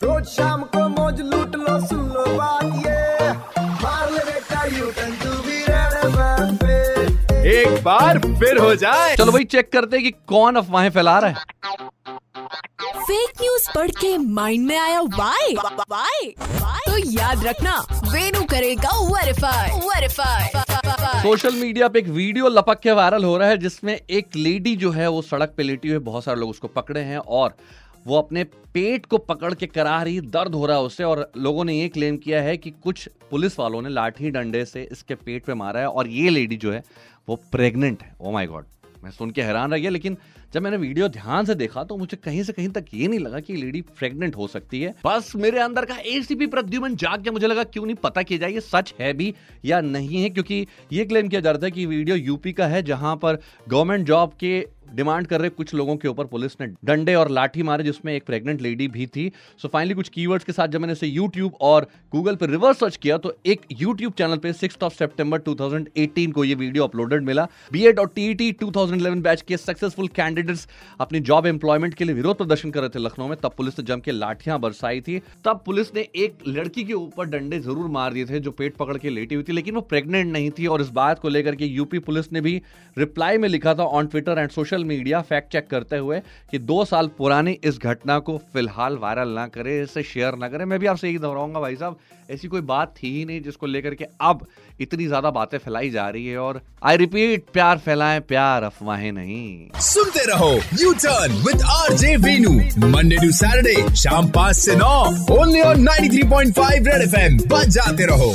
रोज शाम को मौज लूट लो सुन लो बात ये। मार ले बेटा यू तू भी रेड एफएम पे एक बार फिर हो जाए। चलो भाई चेक करते हैं कि कौन अफवाहें फैला रहा है। फेक न्यूज़ पढ़ के माइंड में आया वाई वाई तो याद रखना वेनु करेगा वेरीफाई वेरीफाई सोशल मीडिया पे एक वीडियो लपक के वायरल हो रहा है जिसमें एक लेडी जो है वो सड़क पे लेटी हुई बहुत सारे लोग उसको पकड़े हैं और वो अपने पेट को पकड़ के करा रही, दर्द हो रहा है उससे और लोगों ने ये क्लेम किया है कि कुछ पुलिस वालों ने लाठी डंडे से इसके पेट पे मारा है और ये लेडी जो है, वो प्रेग्नेंट है। ओ माय गॉड मैं सुन के हैरान रह गया, लेकिन जब मैंने वीडियो ध्यान से देखा तो मुझे कहीं से कहीं तक ये नहीं लगा कि लेडी प्रेग्नेंट हो सकती है। बस मेरे अंदर का एसीपी प्रद्युमन जाग गया। मुझे लगा क्यों नहीं पता किया जाए, ये सच है भी या नहीं है? क्योंकि ये क्लेम किया जा रहा था कि वीडियो यूपी का है, जहाँ पर गवर्नमेंट जॉब के डिमांड कर रहे कुछ लोगों के ऊपर पुलिस ने डंडे और लाठी मारे जिसमें एक प्रेग्नेंट लेडी भी थी। सो so फाइनली कुछ कीवर्ड्स के साथ जब मैंने इसे यूट्यूब और गूगल पर रिवर्स सर्च किया तो एक यूट्यूब चैनल पे सिक्स ऑफ़ सितंबर 2018 को ये वीडियो अपलोडेड मिला। बीएड और टीईटी 2011 बैच के सक्सेसफुल कैंडिडेट्स अपनी जॉब एम्प्लॉयमेंट के लिए विरोध प्रदर्शन कर रहे थे लखनऊ में, तब पुलिस ने जम के लाठियाँ बरसाई थी। तब पुलिस ने एक लड़की के ऊपर डंडे ज़रूर मार दिए थे जो पेट पकड़ के लेटी हुई थी, लेकिन वो प्रेग्नेंट नहीं थी और इस बात को लेकर के यूपी पुलिस ने भी रिप्लाई में लिखा था on Twitter and social media fact check करते हुए कि दो साल पुरानी इस घटना को फ़िलहाल वायरल ना करे, इसे शेयर ना करें। मैं भी आपसे यही दोहराऊँगा भाई साहब, ऐसी कोई बात थी ही नहीं जिसको लेकर के अब इतनी ज़्यादा बातें फैलाई जा रही है और आई रिपीट प्यार फैलाएँ, प्यार अफवाहें नहीं। सुनते रहो U turn with R J Venu Monday to Saturday शाम पाँच से नौ ओनली ऑन 93.5 रेड एफएम बजाते रहो।